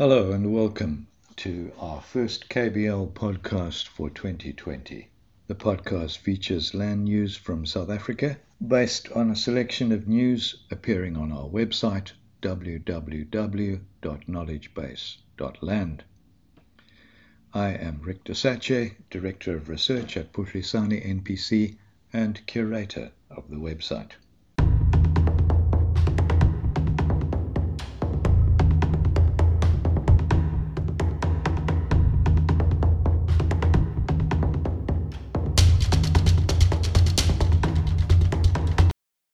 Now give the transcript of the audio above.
Hello and welcome to our first KBL podcast for 2020. The podcast features land news from South Africa based on a selection of news appearing on our website www.knowledgebase.land. I am Rick de Satgé, Director of Research at Phuhlisani NPC and curator of the website.